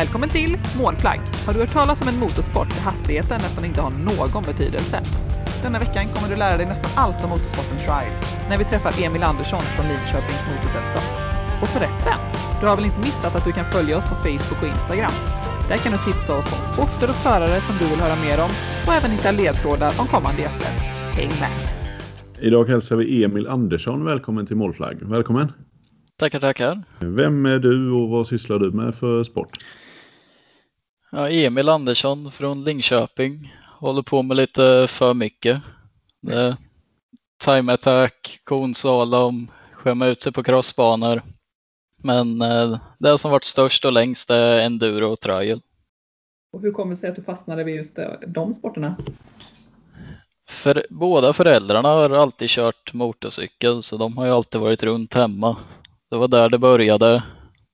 Välkommen till Målflagg! Har du hört talas om en motorsport där hastigheten nästan inte har någon betydelse? Denna veckan kommer du lära dig nästan allt om motorsporten trial när vi träffar Emil Andersson från Linköpings Motorsällskap. Och förresten, du har väl inte missat att du kan följa oss på Facebook och Instagram? Där kan du tipsa oss om sporter och förare som du vill höra mer om och även hitta ledtrådar om kommande gäster. Häng med! Idag hälsar vi Emil Andersson välkommen till Målflagg. Välkommen! Tackar, tackar. Vem är du och vad sysslar du med för sport? Ja, Emil Andersson från Linköping. Håller på med lite för mycket. Det time attack, konslalom, skämma ut sig på crossbanor. Men eh, det som varit störst och längst är enduro och trial. Och hur kommer det sig att du fastnade vid just de sporterna? För båda föräldrarna har alltid kört motorcykel så de har ju alltid varit runt hemma. Det var där det började.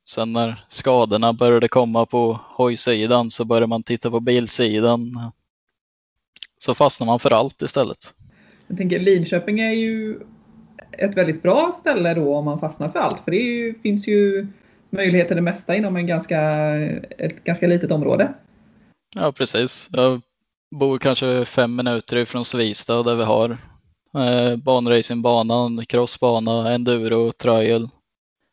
Sen när skadorna började komma på hojsidan så började man titta på bilsidan. Så fastnade man för allt istället. Jag tänker Linköping är ju ett väldigt bra ställe då om man fastnar för allt. För det ju, finns ju möjligheter det mesta inom en ganska, ett ganska litet område. Ja precis. Jag bor kanske fem minuter ifrån Svista där vi har eh, banracingbanan, crossbana, enduro, trial.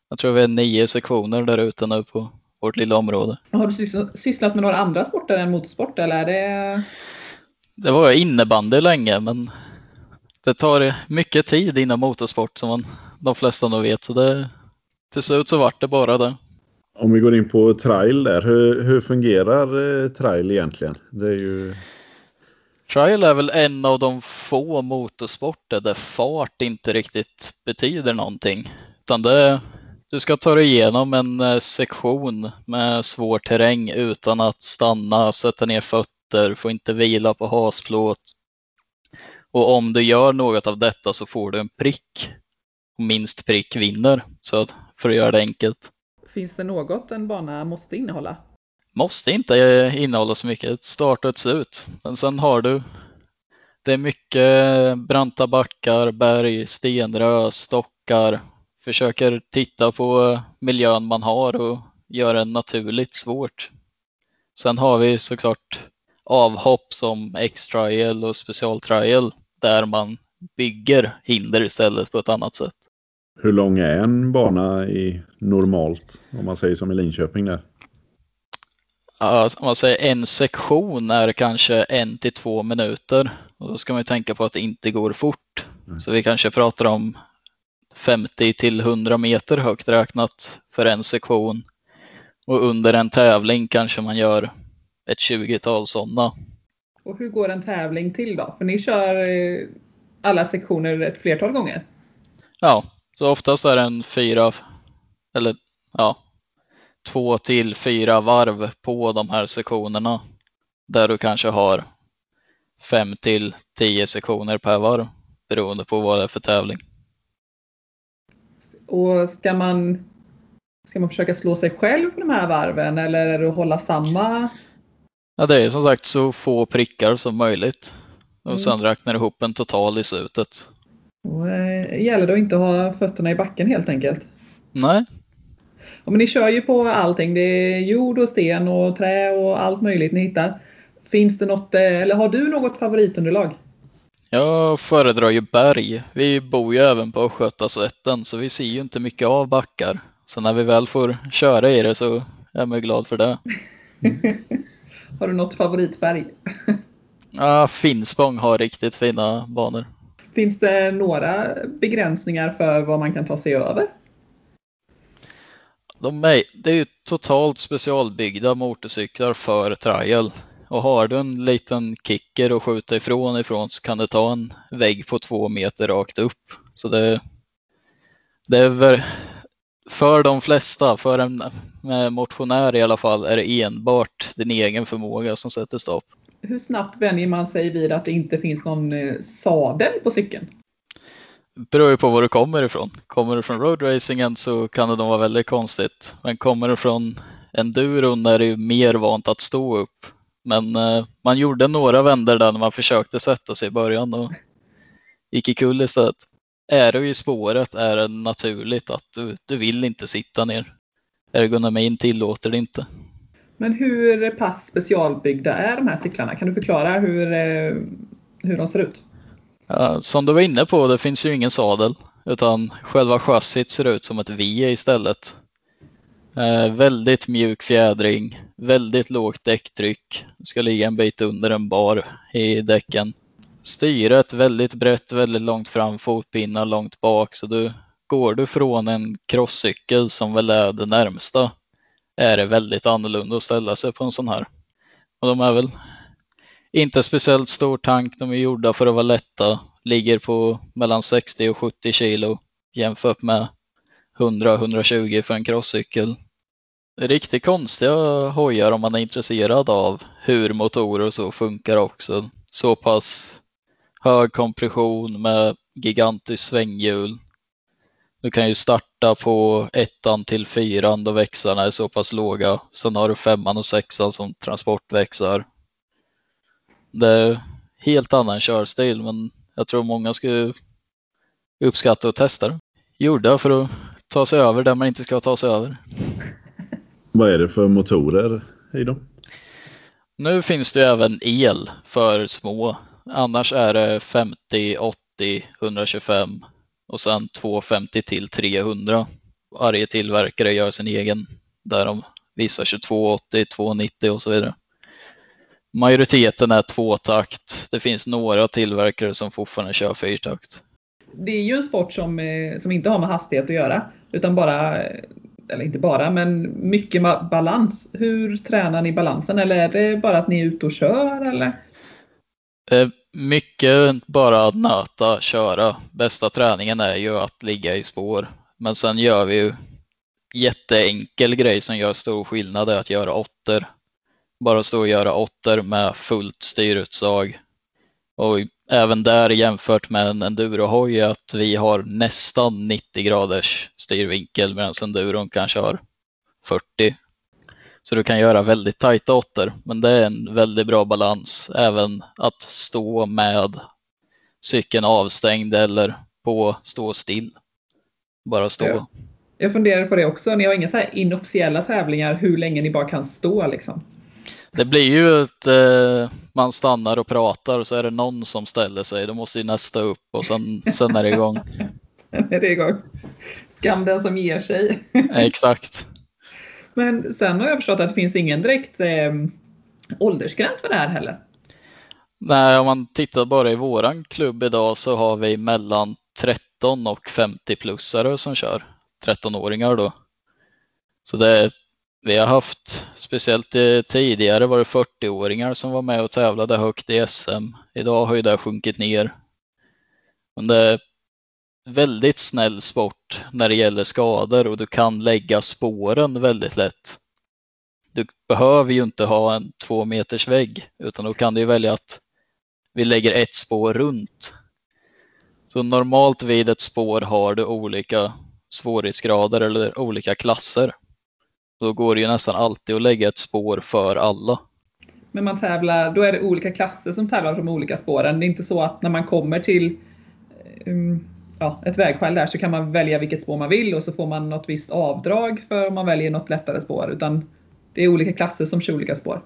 Jag tror vi är nio sektioner där ute nu på vårt lilla område. Har du sysslat med några andra sporter än motorsport eller är det? Det var innebandy länge men det tar mycket tid inom motorsport som man, de flesta nog vet så det, till slut så vart det bara det. Om vi går in på trial där, hur, hur fungerar eh, trial egentligen? Det är ju... Trial är väl en av de få motorsporter där fart inte riktigt betyder någonting. Utan det, du ska ta dig igenom en eh, sektion med svår terräng utan att stanna, sätta ner fötter, få inte vila på hasplåt. Och om du gör något av detta så får du en prick. Och minst prick vinner, så för att göra det enkelt. Finns det något en bana måste innehålla? Måste inte innehålla så mycket, ett start och ett slut. Men sen har du det är mycket branta backar, berg, stenrö, stockar, försöker titta på miljön man har och göra det naturligt svårt. Sen har vi såklart avhopp som X-trial och specialtrial där man bygger hinder istället på ett annat sätt. Hur lång är en bana i normalt om man säger som i Linköping där? Ja, om man säger en sektion är kanske en till två minuter och då ska man ju tänka på att det inte går fort. Mm. Så vi kanske pratar om 50 till 100 meter högt räknat för en sektion. Och under en tävling kanske man gör ett 20-tal sådana. Och hur går en tävling till då? För ni kör eh, alla sektioner ett flertal gånger? Ja, så oftast är det en fyra eller ja, två till fyra varv på de här sektionerna. Där du kanske har fem till tio sektioner per varv beroende på vad det är för tävling. Och ska man, ska man försöka slå sig själv på de här varven eller är det att hålla samma? Ja, det är som sagt så få prickar som möjligt. Och mm. sen räknar du ihop en total i slutet. Och äh, gäller det att inte ha fötterna i backen helt enkelt? Nej. Ja, men ni kör ju på allting. Det är jord och sten och trä och allt möjligt ni hittar. Finns det något, eh, eller har du något favoritunderlag? Jag föredrar ju berg. Vi bor ju även på Östgötaslätten så vi ser ju inte mycket av backar. Så när vi väl får köra i det så är jag mig glad för det. har du något favoritberg? ja, Finspång har riktigt fina banor. Finns det några begränsningar för vad man kan ta sig över? De är, det är ju totalt specialbyggda motorcyklar för trial. Och har du en liten kicker att skjuta ifrån ifrån så kan du ta en vägg på två meter rakt upp. Så det, det är väl, för de flesta, för en motionär i alla fall, är det enbart din egen förmåga som sätter stopp. Hur snabbt vänjer man sig vid att det inte finns någon eh, sadel på cykeln? Det beror ju på var du kommer ifrån. Kommer du från roadracingen så kan det nog vara väldigt konstigt. Men kommer du från enduron är det ju mer vant att stå upp men eh, man gjorde några vändor där när man försökte sätta sig i början och gick i kull istället. Är du i spåret är det naturligt att du, du vill inte sitta ner. Ergonomin tillåter det inte. Men hur pass specialbyggda är de här cyklarna? Kan du förklara hur, eh, hur de ser ut? Ja, som du var inne på, det finns ju ingen sadel utan själva chassit ser ut som ett V istället. Eh, väldigt mjuk fjädring, väldigt lågt däcktryck. Ska ligga en bit under en bar i däcken. Styret väldigt brett, väldigt långt fram, fotpinnar långt bak. Så du, går du från en crosscykel som väl är det närmsta är det väldigt annorlunda att ställa sig på en sån här. Och de är väl inte speciellt stor tank, de är gjorda för att vara lätta. Ligger på mellan 60 och 70 kilo jämfört med 100-120 för en crosscykel. Riktigt konstiga hojar om man är intresserad av hur motorer och så funkar också. Så pass hög kompression med gigantiskt svänghjul. Du kan ju starta på ettan till fyran då växlarna är så pass låga. Sen har du femman och sexan som transportväxlar. Det är helt annan körstil men jag tror många skulle uppskatta att testa det. Gjorda för att ta sig över där man inte ska ta sig över. Vad är det för motorer i dem? Nu finns det även el för små. Annars är det 50, 80, 125 och sen 250 till 300. Varje tillverkare gör sin egen där de visar 2280, 290 och så vidare. Majoriteten är tvåtakt. Det finns några tillverkare som fortfarande kör fyrtakt. Det är ju en sport som, eh, som inte har med hastighet att göra utan bara, eller inte bara, men mycket balans. Hur tränar ni balansen eller är det bara att ni är ute och kör eller? Mycket bara att nöta, köra. Bästa träningen är ju att ligga i spår. Men sen gör vi ju jätteenkel grej som gör stor skillnad är att göra åttor. Bara stå och göra åttor med fullt styrutsag. Och även där jämfört med en endurohoj att vi har nästan 90 graders styrvinkel medan enduron kanske har 40 så du kan göra väldigt tajta åttor, men det är en väldigt bra balans. Även att stå med cykeln avstängd eller på stå still. Bara stå. Ja. Jag funderar på det också. Ni har inga så inofficiella tävlingar hur länge ni bara kan stå liksom? Det blir ju att eh, man stannar och pratar och så är det någon som ställer sig. Då måste ju nästa upp och sen, sen är det igång. sen är det igång. Skam den som ger sig. Exakt. Men sen har jag förstått att det finns ingen direkt eh, åldersgräns för det här heller. Nej, om man tittar bara i våran klubb idag så har vi mellan 13 och 50-plussare som kör. 13-åringar då. Så det, vi har haft, speciellt tidigare var det 40-åringar som var med och tävlade högt i SM. Idag har ju det sjunkit ner. Men det, är väldigt snäll sport när det gäller skador och du kan lägga spåren väldigt lätt. Du behöver ju inte ha en två meters vägg utan då kan du välja att vi lägger ett spår runt. Så normalt vid ett spår har du olika svårighetsgrader eller olika klasser. Då går det ju nästan alltid att lägga ett spår för alla. Men man tävlar, då är det olika klasser som tävlar de olika spåren. Det är inte så att när man kommer till um ja, ett vägskäl där så kan man välja vilket spår man vill och så får man något visst avdrag för om man väljer något lättare spår. Utan det är olika klasser som kör olika spår.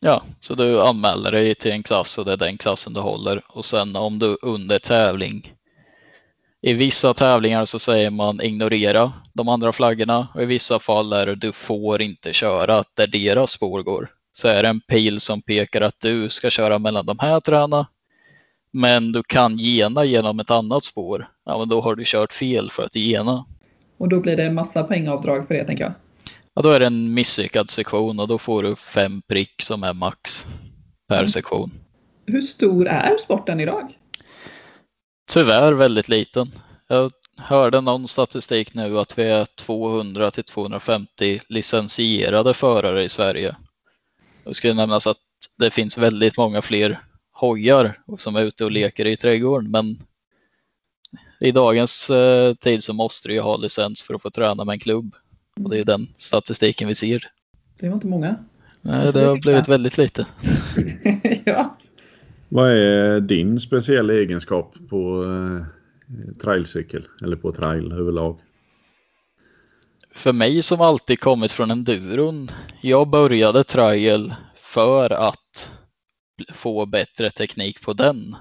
Ja, så du anmäler dig till en klass och det är den klassen du håller och sen om du under tävling i vissa tävlingar så säger man ignorera de andra flaggorna och i vissa fall är det du får inte köra där deras spår går. Så är det en pil som pekar att du ska köra mellan de här träna men du kan gena genom ett annat spår, ja men då har du kört fel för att gena. Och då blir det en massa poängavdrag för det tänker jag? Ja, då är det en misslyckad sektion och då får du fem prick som är max per mm. sektion. Hur stor är sporten idag? Tyvärr väldigt liten. Jag hörde någon statistik nu att vi är 200 till 250 licensierade förare i Sverige. Det ska nämnas att det finns väldigt många fler hojar som är ute och leker i trädgården. Men i dagens eh, tid så måste du ju ha licens för att få träna med en klubb. Och det är den statistiken vi ser. Det var inte många. Nej, det har blivit väldigt lite. ja. Vad är din speciella egenskap på eh, trailcykel eller på trail överlag? för mig som alltid kommit från enduron, jag började trail för att få bättre teknik på den.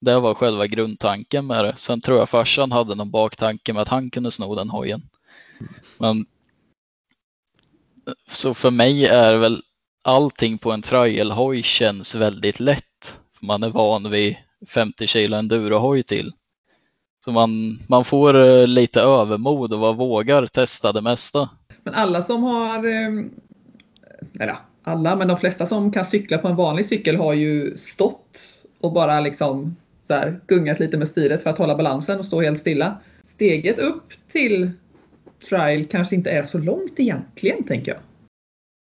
Det var själva grundtanken med det. Sen tror jag farsan hade någon baktanke med att han kunde sno den hojen. Men så för mig är väl allting på en trial-hoj känns väldigt lätt. Man är van vid 50 kilo enduro-hoj till. Så man, man får eh, lite övermod och vågar testa det mesta. Men alla som har, eh, eller alla, men de flesta som kan cykla på en vanlig cykel har ju stått och bara liksom så här, gungat lite med styret för att hålla balansen och stå helt stilla. Steget upp till trial kanske inte är så långt egentligen, tänker jag.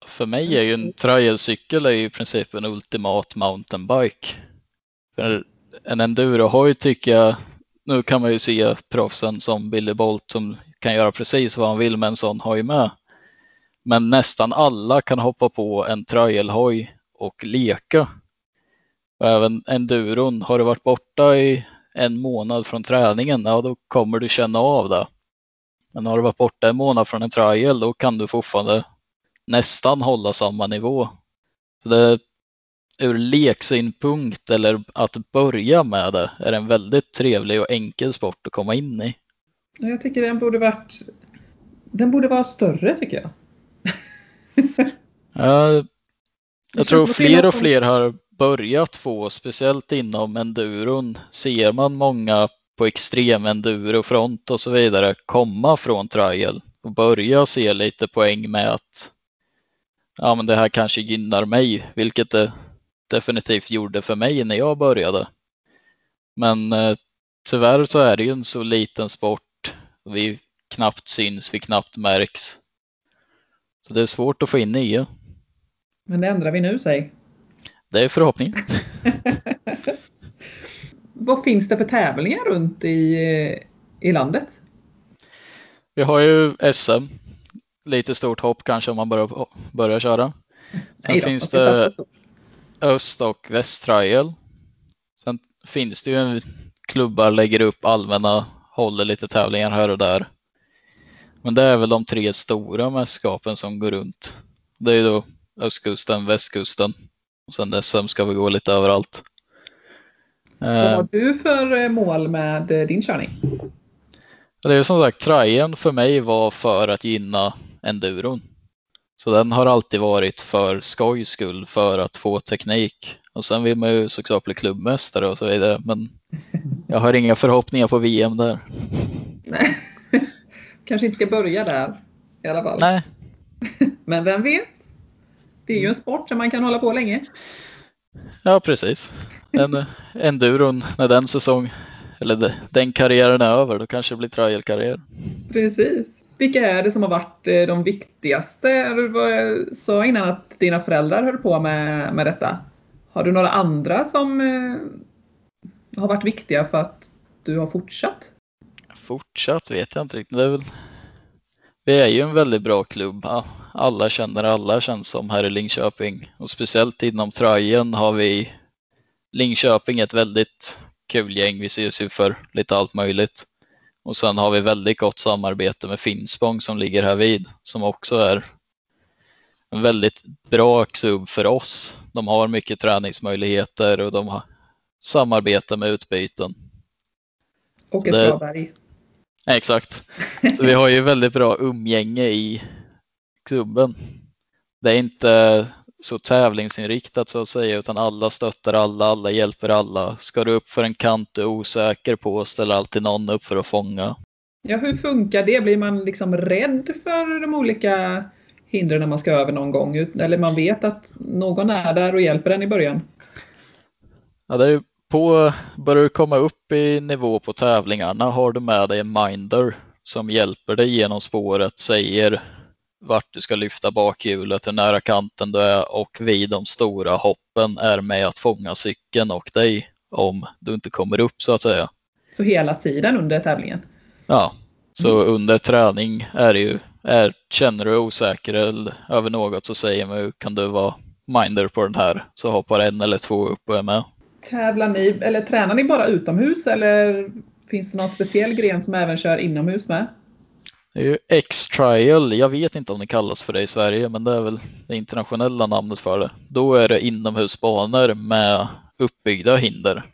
För mig är ju en trialcykel i princip en ultimat mountainbike. För en endurohoj tycker jag, nu kan man ju se proffsen som Billy Bolt som kan göra precis vad han vill med en sån hoj med. Men nästan alla kan hoppa på en trailhoj och leka. Och även enduron, har du varit borta i en månad från träningen, ja då kommer du känna av det. Men har du varit borta en månad från en trial, då kan du fortfarande nästan hålla samma nivå. Så det, ur leksynpunkt eller att börja med det är en väldigt trevlig och enkel sport att komma in i. Jag tycker den borde varit den borde vara större tycker jag. ja, jag tror fler och fler har börjat få, speciellt inom enduron, ser man många på extrem endurofront och så vidare komma från trial och börja se lite poäng med att ja, men det här kanske gynnar mig, vilket det definitivt gjorde för mig när jag började. Men eh, tyvärr så är det ju en så liten sport. Vi knappt syns, vi knappt märks. Så det är svårt att få in nya. Men det ändrar vi nu, säg. Det är förhoppningen. Vad finns det för tävlingar runt i, i landet? Vi har ju SM. Lite stort hopp kanske om man börjar, börjar köra. Sen då, finns det öst och väst trial. Sen finns det ju klubbar lägger upp allmänna, håller lite tävlingar här och där. Men det är väl de tre stora mästerskapen som går runt. Det är då östkusten, västkusten och sen SM ska vi gå lite överallt. Vad har eh, du för eh, mål med eh, din körning? Det är som sagt, trajen för mig var för att gynna enduron. Så den har alltid varit för skojs skull, för att få teknik. Och sen vill man ju såklart bli klubbmästare och så vidare, men jag har inga förhoppningar på VM där. Nej, kanske inte ska börja där i alla fall. Nej. Men vem vet? Det är ju en sport som man kan hålla på länge. Ja, precis. En, enduron, när den säsong, eller den karriären är över, då kanske det blir trial-karriär. Precis. Vilka är det som har varit eh, de viktigaste? Du sa innan att dina föräldrar höll på med, med detta. Har du några andra som eh, har varit viktiga för att du har fortsatt? Fortsatt vet jag inte riktigt. Det är väl... Vi är ju en väldigt bra klubb. Alla känner alla känns som här i Linköping och speciellt inom Trajen har vi Linköping ett väldigt kul gäng. Vi ses ju för lite allt möjligt. Och sen har vi väldigt gott samarbete med Finspång som ligger här vid som också är en väldigt bra klubb för oss. De har mycket träningsmöjligheter och de har samarbete med utbyten. Och ett det, bra berg. Exakt. Så vi har ju väldigt bra umgänge i klubben. Det är inte så tävlingsinriktat så att säga utan alla stöttar alla, alla hjälper alla. Ska du upp för en kant du är osäker på ställer alltid någon upp för att fånga. Ja, hur funkar det? Blir man liksom rädd för de olika hindren när man ska över någon gång? Eller man vet att någon är där och hjälper en i början? Ja, det är på, börjar du komma upp i nivå på tävlingarna har du med dig en minder som hjälper dig genom spåret, säger vart du ska lyfta bakhjulet, hur nära kanten du är och vid de stora hoppen är med att fånga cykeln och dig om du inte kommer upp så att säga. Så hela tiden under tävlingen? Ja, så mm. under träning är det ju, är, känner du osäker över något så säger man kan du vara minder på den här så hoppar en eller två upp och är med. Tävlar ni, eller tränar ni bara utomhus eller finns det någon speciell gren som även kör inomhus med? Det är ju X-trial. Jag vet inte om det kallas för det i Sverige, men det är väl det internationella namnet för det. Då är det inomhusbanor med uppbyggda hinder.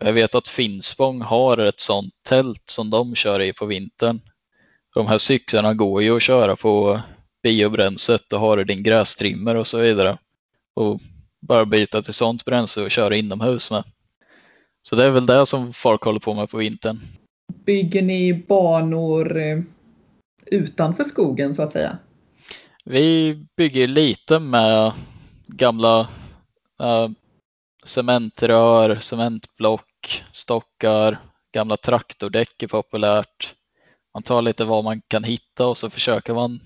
Jag vet att Finspång har ett sånt tält som de kör i på vintern. De här cyklarna går ju att köra på biobränslet och har din grästrimmer och så vidare. Och bara byta till sånt bränsle och köra inomhus med. Så det är väl det som folk håller på med på vintern. Bygger ni banor eh, utanför skogen så att säga? Vi bygger lite med gamla äh, cementrör, cementblock, stockar, gamla traktordäck är populärt. Man tar lite vad man kan hitta och så försöker man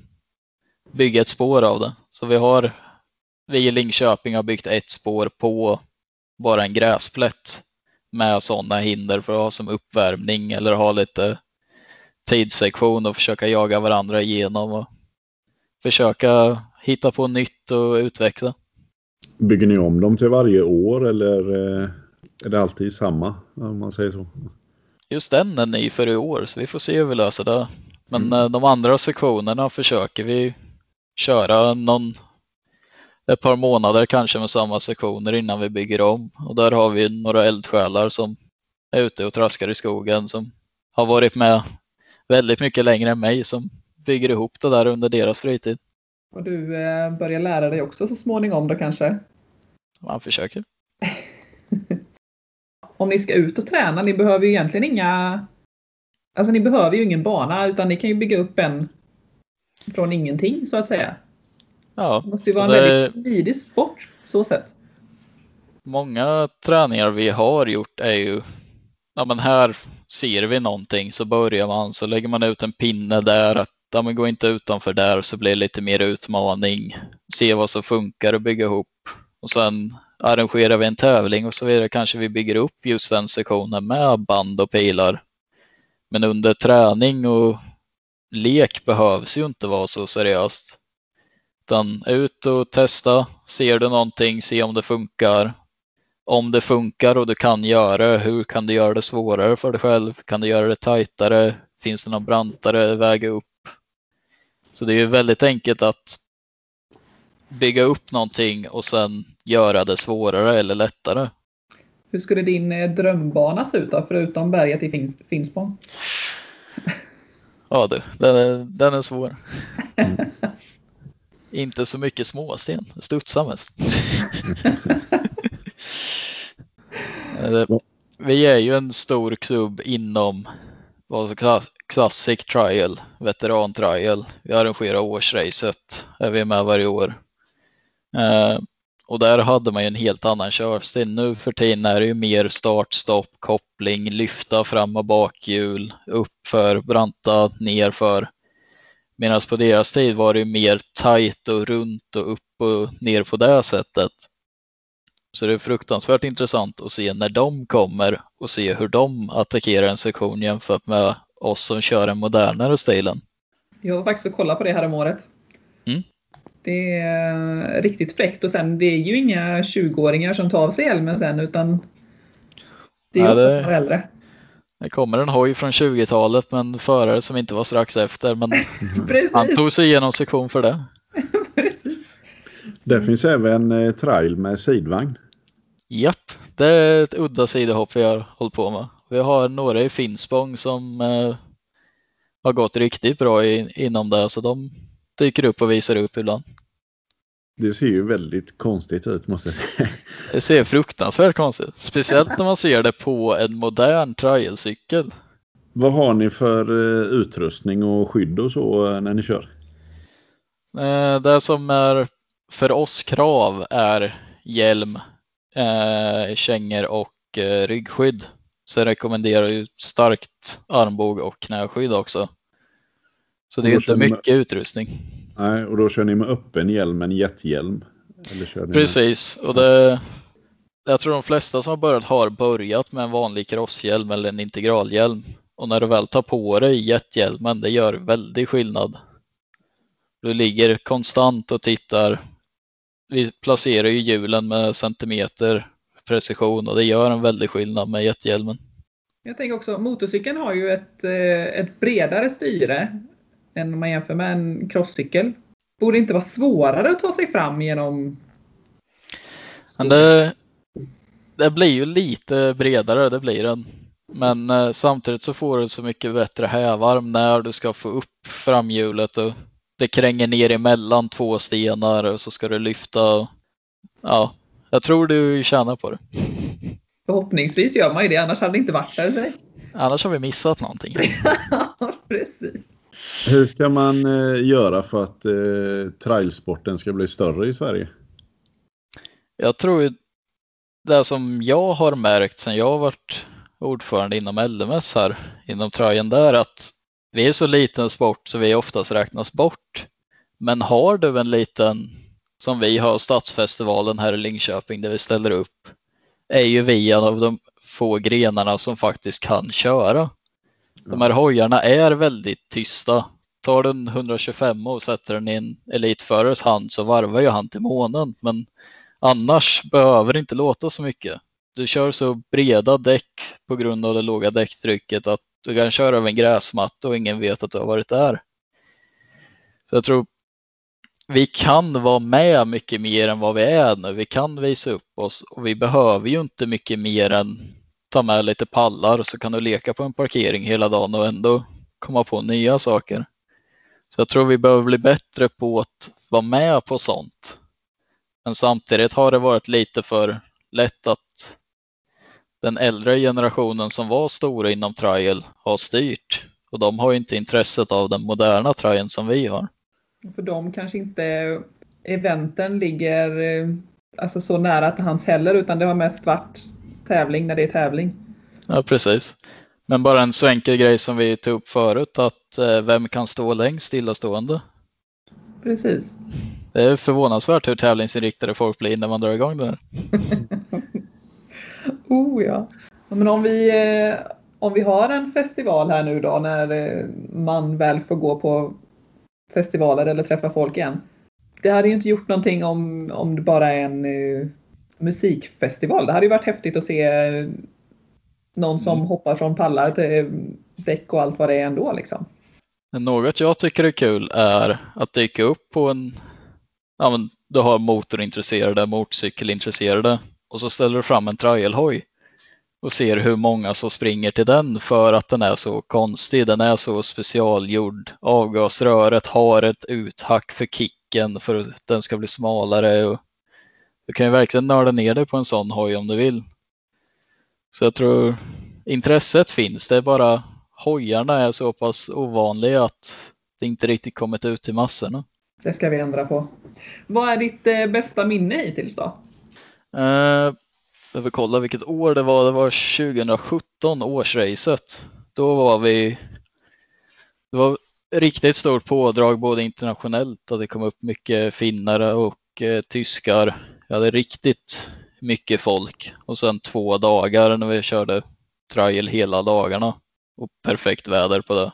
bygga ett spår av det. Så vi har, vi i Linköping har byggt ett spår på bara en gräsplätt med sådana hinder för att ha som uppvärmning eller ha lite tidssektion och försöka jaga varandra igenom och försöka hitta på nytt och utveckla. Bygger ni om dem till varje år eller eh, är det alltid samma om man säger så? Just den är ny för i år så vi får se hur vi löser det. Men mm. Eh, de andra sektionerna försöker vi köra någon ett par månader kanske med samma sektioner innan vi bygger om. Och där har vi några eldsjälar som är ute och traskar i skogen som har varit med väldigt mycket längre än mig som bygger ihop det där under deras fritid. Och du eh, börjar lära dig också så småningom då kanske? Man försöker. Om ni ska ut och träna, ni behöver ju egentligen inga Alltså ni behöver ju ingen bana utan ni kan ju bygga upp en från ingenting så att säga. Ja, det måste ju vara en det... väldigt smidig sport så sätt. Många träningar vi har gjort är ju, ja men här ser vi någonting så börjar man så lägger man ut en pinne där att ja, men gå inte utanför där så blir det lite mer utmaning. Se vad som funkar och bygga ihop och sen arrangerar vi en tävling och så vidare. Kanske vi bygger upp just den sektionen med band och pilar. Men under träning och lek behövs ju inte vara så seriöst. Utan ut och testa. Ser du någonting, se om det funkar. Om det funkar och du kan göra det, hur kan du göra det svårare för dig själv? Kan du göra det tajtare? Finns det någon brantare väg upp? Så det är väldigt enkelt att bygga upp någonting och sen göra det svårare eller lättare. Hur skulle din eh, drömbana se ut då, förutom berget i Finspång? Ja du, den är, den är svår. Mm. Inte så mycket småsten, studsar mest. Vi är ju en stor klubb inom Classic Trial, Veteran Trial. Vi arrangerar årsracet, är vi med varje år. Eh, och där hade man ju en helt annan körstil. Nu för tiden är det ju mer start, stopp, koppling, lyfta fram och bakhjul, uppför, branta, nerför. Medan på deras tid var det mer tajt och runt och upp och ner på det sättet. Så det är fruktansvärt intressant att se när de kommer och se hur de attackerar en sektion jämfört med oss som kör den modernare stilen. Jag var faktiskt och kollade på det här om året. Mm. Det är riktigt fräckt och sen det är ju inga 20-åringar som tar av sig hjälmen sen utan det är det... äldre. Det kommer en hoj från 20-talet med en förare som inte var strax efter men han tog sig igenom sektion för det. Det finns även eh, trail med sidvagn. Japp, det är ett udda sidohopp vi har hållit på med. Vi har några i Finspång som eh, har gått riktigt bra i, inom det så de dyker upp och visar upp ibland. Det ser ju väldigt konstigt ut måste jag säga. Det ser fruktansvärt konstigt Speciellt när man ser det på en modern trialcykel. Vad har ni för uh, utrustning och skydd och så uh, när ni kör? Det som är för oss krav är hjälm, kängor och ryggskydd. Så jag rekommenderar ju starkt armbåg och knäskydd också. Så det är inte mycket med... utrustning. Nej, och då kör ni med öppen hjälm, en jättehjälm? Precis, och det, jag tror de flesta som har börjat har börjat med en vanlig crosshjälm eller en integralhjälm. Och när du väl tar på dig jättehjälmen, det gör väldigt skillnad. Du ligger konstant och tittar. Vi placerar ju hjulen med centimeter precision och det gör en väldig skillnad med jättehjälmen. Jag tänker också, motorcykeln har ju ett, eh, ett bredare styre än om man jämför med en crosscykel. Borde det inte vara svårare att ta sig fram genom Men det, det blir ju lite bredare, det blir den. Men eh, samtidigt så får du så mycket bättre hävarm när du ska få upp framhjulet och det kränger ner emellan två stenar och så ska du lyfta. Ja, jag tror du tjänar på det. Förhoppningsvis gör man ju det, annars hade det inte varit där. Annars har vi missat någonting. Precis. Hur ska man eh, göra för att eh, trailsporten ska bli större i Sverige? Jag tror ju det som jag har märkt sen jag har varit ordförande inom LMS här inom tröjan där att vi är så liten sport så vi oftast räknas bort. Men har du en liten som vi har Stadsfestivalen här i Linköping där vi ställer upp är ju vi en av de få grenarna som faktiskt kan köra. De här hojarna är väldigt tysta. Tar du en 125 och sätter den i en elitförares hand så varvar ju han till månen. Men annars behöver det inte låta så mycket. Du kör så breda däck på grund av det låga däcktrycket att du kan köra över en gräsmatta och ingen vet att du har varit där. Så jag tror vi kan vara med mycket mer än vad vi är nu. Vi kan visa upp oss och vi behöver ju inte mycket mer än ta med lite pallar så kan du leka på en parkering hela dagen och ändå komma på nya saker. Så jag tror vi behöver bli bättre på att vara med på sånt. Men samtidigt har det varit lite för lätt att den äldre generationen som var stora inom trial har styrt och de har inte intresset av den moderna trialen som vi har. För dem kanske inte eventen ligger eh, alltså så nära till hans heller utan det har mest varit tävling när det är tävling. Ja, precis. Men bara en så enkel grej som vi tog upp förut att eh, vem kan stå längst stillastående? Precis. Det är förvånansvärt hur tävlingsinriktade folk blir när man drar igång det här. Oh ja. Men om vi, eh, om vi har en festival här nu då när eh, man väl får gå på festivaler eller träffa folk igen. Det hade ju inte gjort någonting om, om det bara är en eh, musikfestival. Det hade ju varit häftigt att se någon som Mm. hoppar från pallar till däck och allt vad det är ändå liksom. Men något jag tycker är kul är att dyka upp på en, ja men du har motorintresserade, motorcykelintresserade och så ställer du fram en trialhoj och ser hur många som springer till den för att den är så konstig. Den är så specialgjord. Avgasröret har ett uthack för kicken för att den ska bli smalare. Och du kan ju verkligen nörda ner dig på en sån hoj om du vill. Så jag tror intresset finns. Det är bara hojarna är så pass ovanliga att det inte riktigt kommit ut till massorna. Det ska vi ändra på. Vad är ditt eh, bästa minne hittills då? Eh, jag kolla vilket år det var. Det var 2017 årsracet. Då var vi. Det var riktigt stort pådrag både internationellt och det kom upp mycket finnare och eh, tyskar. Jag hade riktigt mycket folk och sen två dagar när vi körde trial hela dagarna och perfekt väder på det.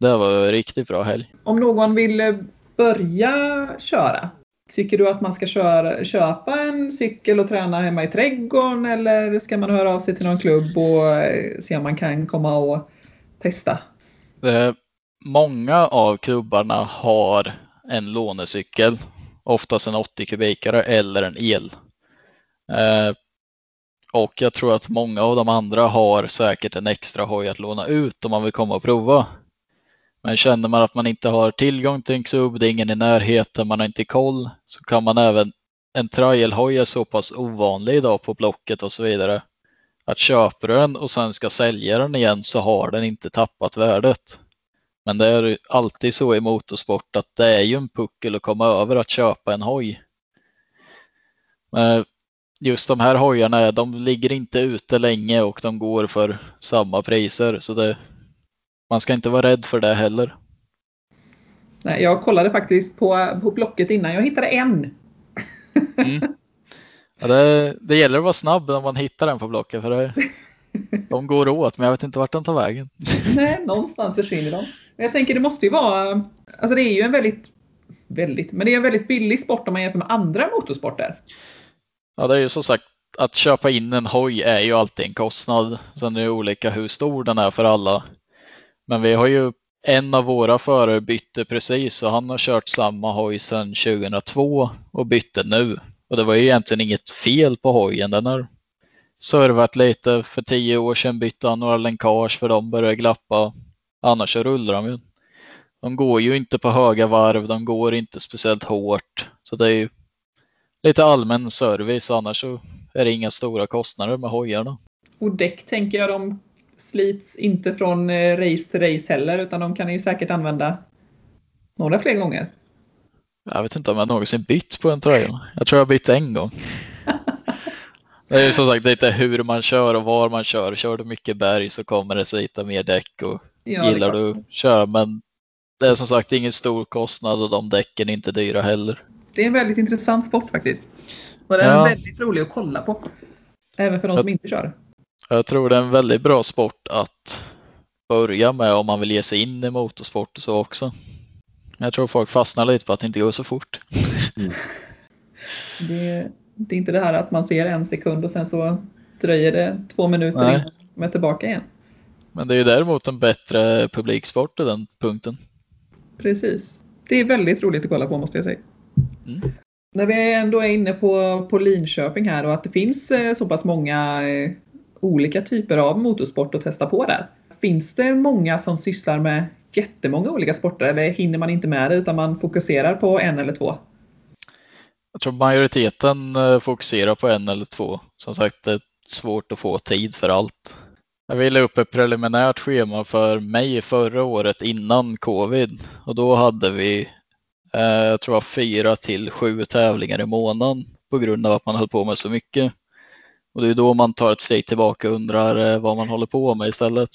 Det var en riktigt bra helg. Om någon vill eh, börja köra, tycker du att man ska köra, köpa en cykel och träna hemma i trädgården eller ska man höra av sig till någon klubb och eh, se om man kan komma och testa? Eh, många av klubbarna har en lånecykel, oftast en 80 kubikare eller en el. Eh, och jag tror att många av de andra har säkert en extra hoj att låna ut om man vill komma och prova. Men känner man att man inte har tillgång till en klubb, det är ingen i närheten, man har inte koll, så kan man även, en trialhoj är så pass ovanlig idag på Blocket och så vidare, att köper du den och sen ska sälja den igen så har den inte tappat värdet. Men det är alltid så i motorsport att det är ju en puckel att komma över att köpa en hoj. Men Just de här hojarna, de ligger inte ute länge och de går för samma priser så det, man ska inte vara rädd för det heller. Nej, jag kollade faktiskt på, på Blocket innan. Jag hittade en. Mm. Ja, det, det gäller att vara snabb när man hittar den på Blocket för det, de går åt men jag vet inte vart den tar vägen. Nej, någonstans försvinner de. Jag tänker det måste ju vara, alltså det är ju en väldigt, väldigt, men det är en väldigt billig sport om man jämför med andra motorsporter. Ja, det är ju som sagt att köpa in en hoj är ju alltid en kostnad. Sen är det olika hur stor den är för alla. Men vi har ju en av våra förare bytte precis och han har kört samma hoj sedan 2002 och bytte nu. Och det var ju egentligen inget fel på hojen. Den har servat lite. För tio år sedan bytte han några länkage för de började glappa. Annars så rullar de ju. De går ju inte på höga varv, de går inte speciellt hårt. Så det är ju lite allmän service, annars så är det inga stora kostnader med hojarna. Och däck tänker jag, de slits inte från eh, race till race heller, utan de kan ju säkert använda några fler gånger. Jag vet inte om jag någonsin bytt på en tröja. Jag tror jag bytt en gång. Det är ju som sagt lite hur man kör och var man kör. Kör du mycket berg så kommer det slita mer däck och Ja, gillar du att köra men det är som sagt ingen stor kostnad och de däcken är inte dyra heller. Det är en väldigt intressant sport faktiskt. Och den Ja. är väldigt rolig att kolla på. Även för de som inte kör. Jag tror det är en väldigt bra sport att börja med om man vill ge sig in i motorsport och så också. Jag tror folk fastnar lite på att det inte går så fort. Det, det är inte det här att man ser en sekund och sen så dröjer det två minuter Nej. innan man är tillbaka igen. Men det är ju däremot en bättre publiksport i den punkten. Precis. Det är väldigt roligt att kolla på måste jag säga. Mm. När vi ändå är inne på, på Linköping här och att det finns eh, så pass många eh, olika typer av motorsport att testa på där. Finns det många som sysslar med jättemånga olika sporter eller hinner man inte med det utan man fokuserar på en eller två? Jag tror majoriteten eh, fokuserar på en eller två. Som sagt, det är svårt att få tid för allt. Jag ville upp ett preliminärt schema för mig förra året innan covid och då hade vi, eh, jag tror jag fyra till sju tävlingar i månaden på grund av att man höll på med så mycket. Och det är då man tar ett steg tillbaka och undrar eh, vad man håller på med istället.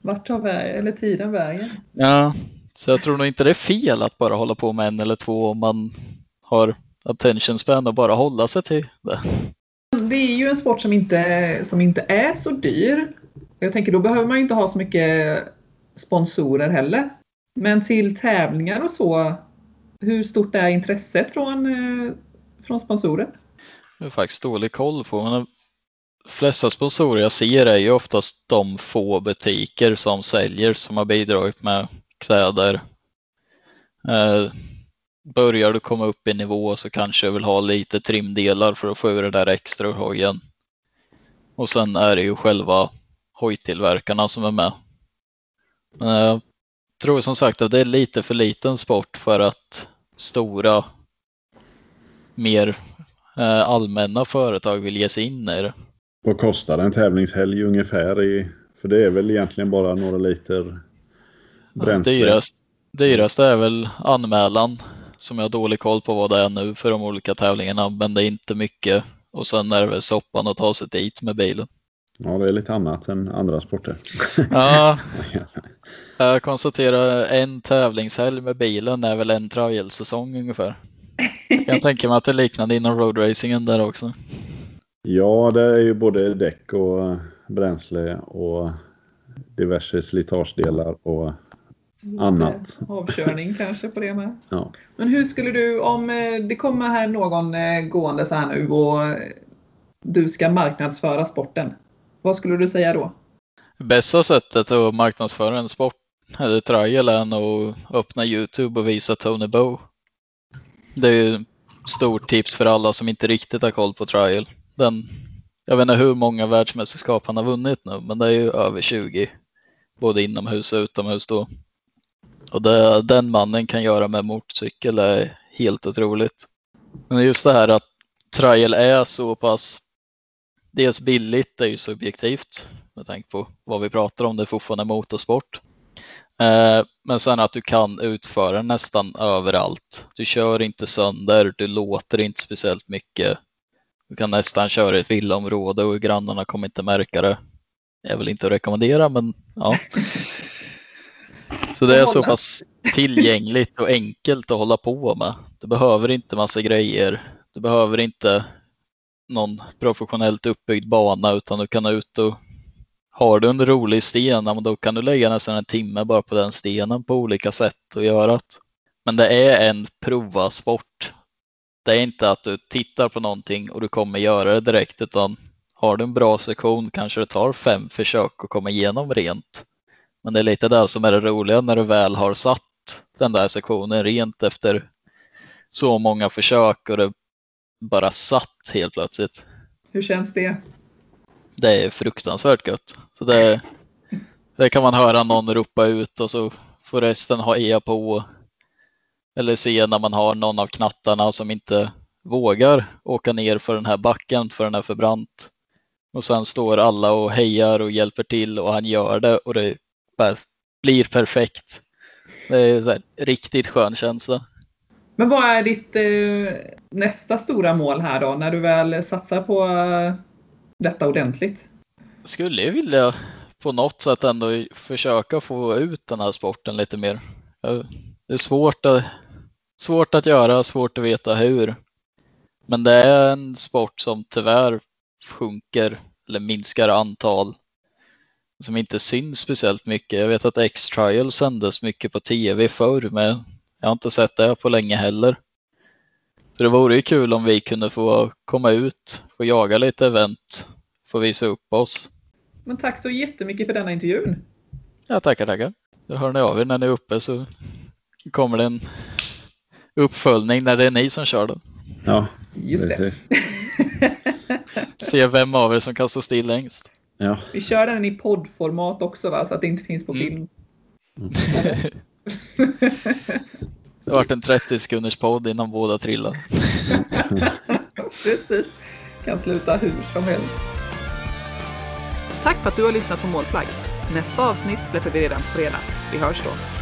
Vart tar vä- eller tiden vägen? Ja, så jag tror nog inte det är fel att bara hålla på med en eller två om man har attention span och bara hålla sig till det. Det är ju en sport som inte, som inte är så dyr. Jag tänker då behöver man inte ha så mycket sponsorer heller. Men till tävlingar och så, hur stort är intresset från, eh, från sponsorer? Jag har faktiskt dålig koll på. Men de flesta sponsorer jag ser är ju oftast de få butiker som säljer som har bidragit med kläder. Eh, börjar du komma upp i nivå så kanske jag vill ha lite trimdelar för att få ur det där extra ur hojen. Och sen är det ju själva hojtillverkarna som är med. Men jag tror som sagt att det är lite för liten sport för att stora mer allmänna företag vill ge sig in i det. Vad kostar en tävlingshelg ungefär? I, för det är väl egentligen bara några liter bränsle. Dyrast, dyrast är väl anmälan som jag har dålig koll på vad det är nu för de olika tävlingarna men det är inte mycket och sen är det väl soppan att ta sig dit med bilen. Ja, det är lite annat än andra sporter. Ja, jag konstaterar en tävlingshelg med bilen är väl en trial-säsong ungefär. Jag kan tänka mig att det är liknande inom roadracingen där också. Ja, det är ju både däck och bränsle och diverse slitagedelar och annat. Avkörning kanske på det med. Ja. Men hur skulle du, om eh, det kommer här någon eh, gående så här nu och eh, du ska marknadsföra sporten. Vad skulle du säga då? Bästa sättet att marknadsföra en sport eller trial är nog att öppna Youtube och visa Tony Bow. Det är ju stort tips för alla som inte riktigt har koll på trial. Den, jag vet inte hur många världsmästerskap han har vunnit nu, men det är ju över 20. Både inomhus och utomhus då. Och det den mannen kan göra med motorcykel är helt otroligt. Men just det här att trial är så pass dels billigt, det är ju subjektivt med tanke på vad vi pratar om, det är fortfarande motorsport. Eh, Men sen att du kan utföra nästan överallt. Du kör inte sönder, du låter inte speciellt mycket. Du kan nästan köra i ett villaområde och grannarna kommer inte märka det. Det är väl inte att rekommendera men ja. Så det är så pass tillgängligt och enkelt att hålla på med. Du behöver inte massa grejer. Du behöver inte någon professionellt uppbyggd bana utan du kan ut och har du en rolig sten, då kan du lägga nästan en timme bara på den stenen på olika sätt och göra det. Men det är en prova sport. Det är inte att du tittar på någonting och du kommer göra det direkt utan har du en bra sektion kanske det tar fem försök att komma igenom rent. Men det är lite det som är det roliga när du väl har satt den där sektionen rent efter så många försök och det bara satt helt plötsligt. Hur känns det? Det är fruktansvärt gött. Så det, det kan man höra någon ropa ut och så får resten ha ea på. Eller se när man har någon av knattarna som inte vågar åka ner för den här backen för den är för brant. Och sen står alla och hejar och hjälper till och han gör det och det bara blir perfekt. Det är så här, riktigt skön känsla. Men vad är ditt eh, nästa stora mål här då, när du väl satsar på eh, detta ordentligt? Jag skulle ju vilja på något sätt ändå försöka få ut den här sporten lite mer. Det är svårt att, svårt att göra, svårt att veta hur. Men det är en sport som tyvärr sjunker eller minskar antal som inte syns speciellt mycket. Jag vet att X-Trial sändes mycket på tv förr men jag har inte sett det på länge heller. Så det vore ju kul om vi kunde få komma ut, få jaga lite event, få visa upp oss. Men tack så jättemycket för denna intervjun. Ja, tackar, tackar. Då hör ni av er när ni är uppe så kommer det en uppföljning när det är ni som kör då. Ja, Just det. Se vem av er som kan stå still längst. Ja. Vi kör den i poddformat också va, så att det inte finns på Mm. film. Det har varit en 30 sekunders podd innan båda trillar. Precis. Kan sluta hur som helst. Tack för att du har lyssnat på Målflagg. Nästa avsnitt släpper vi redan på fredag. Vi hörs då.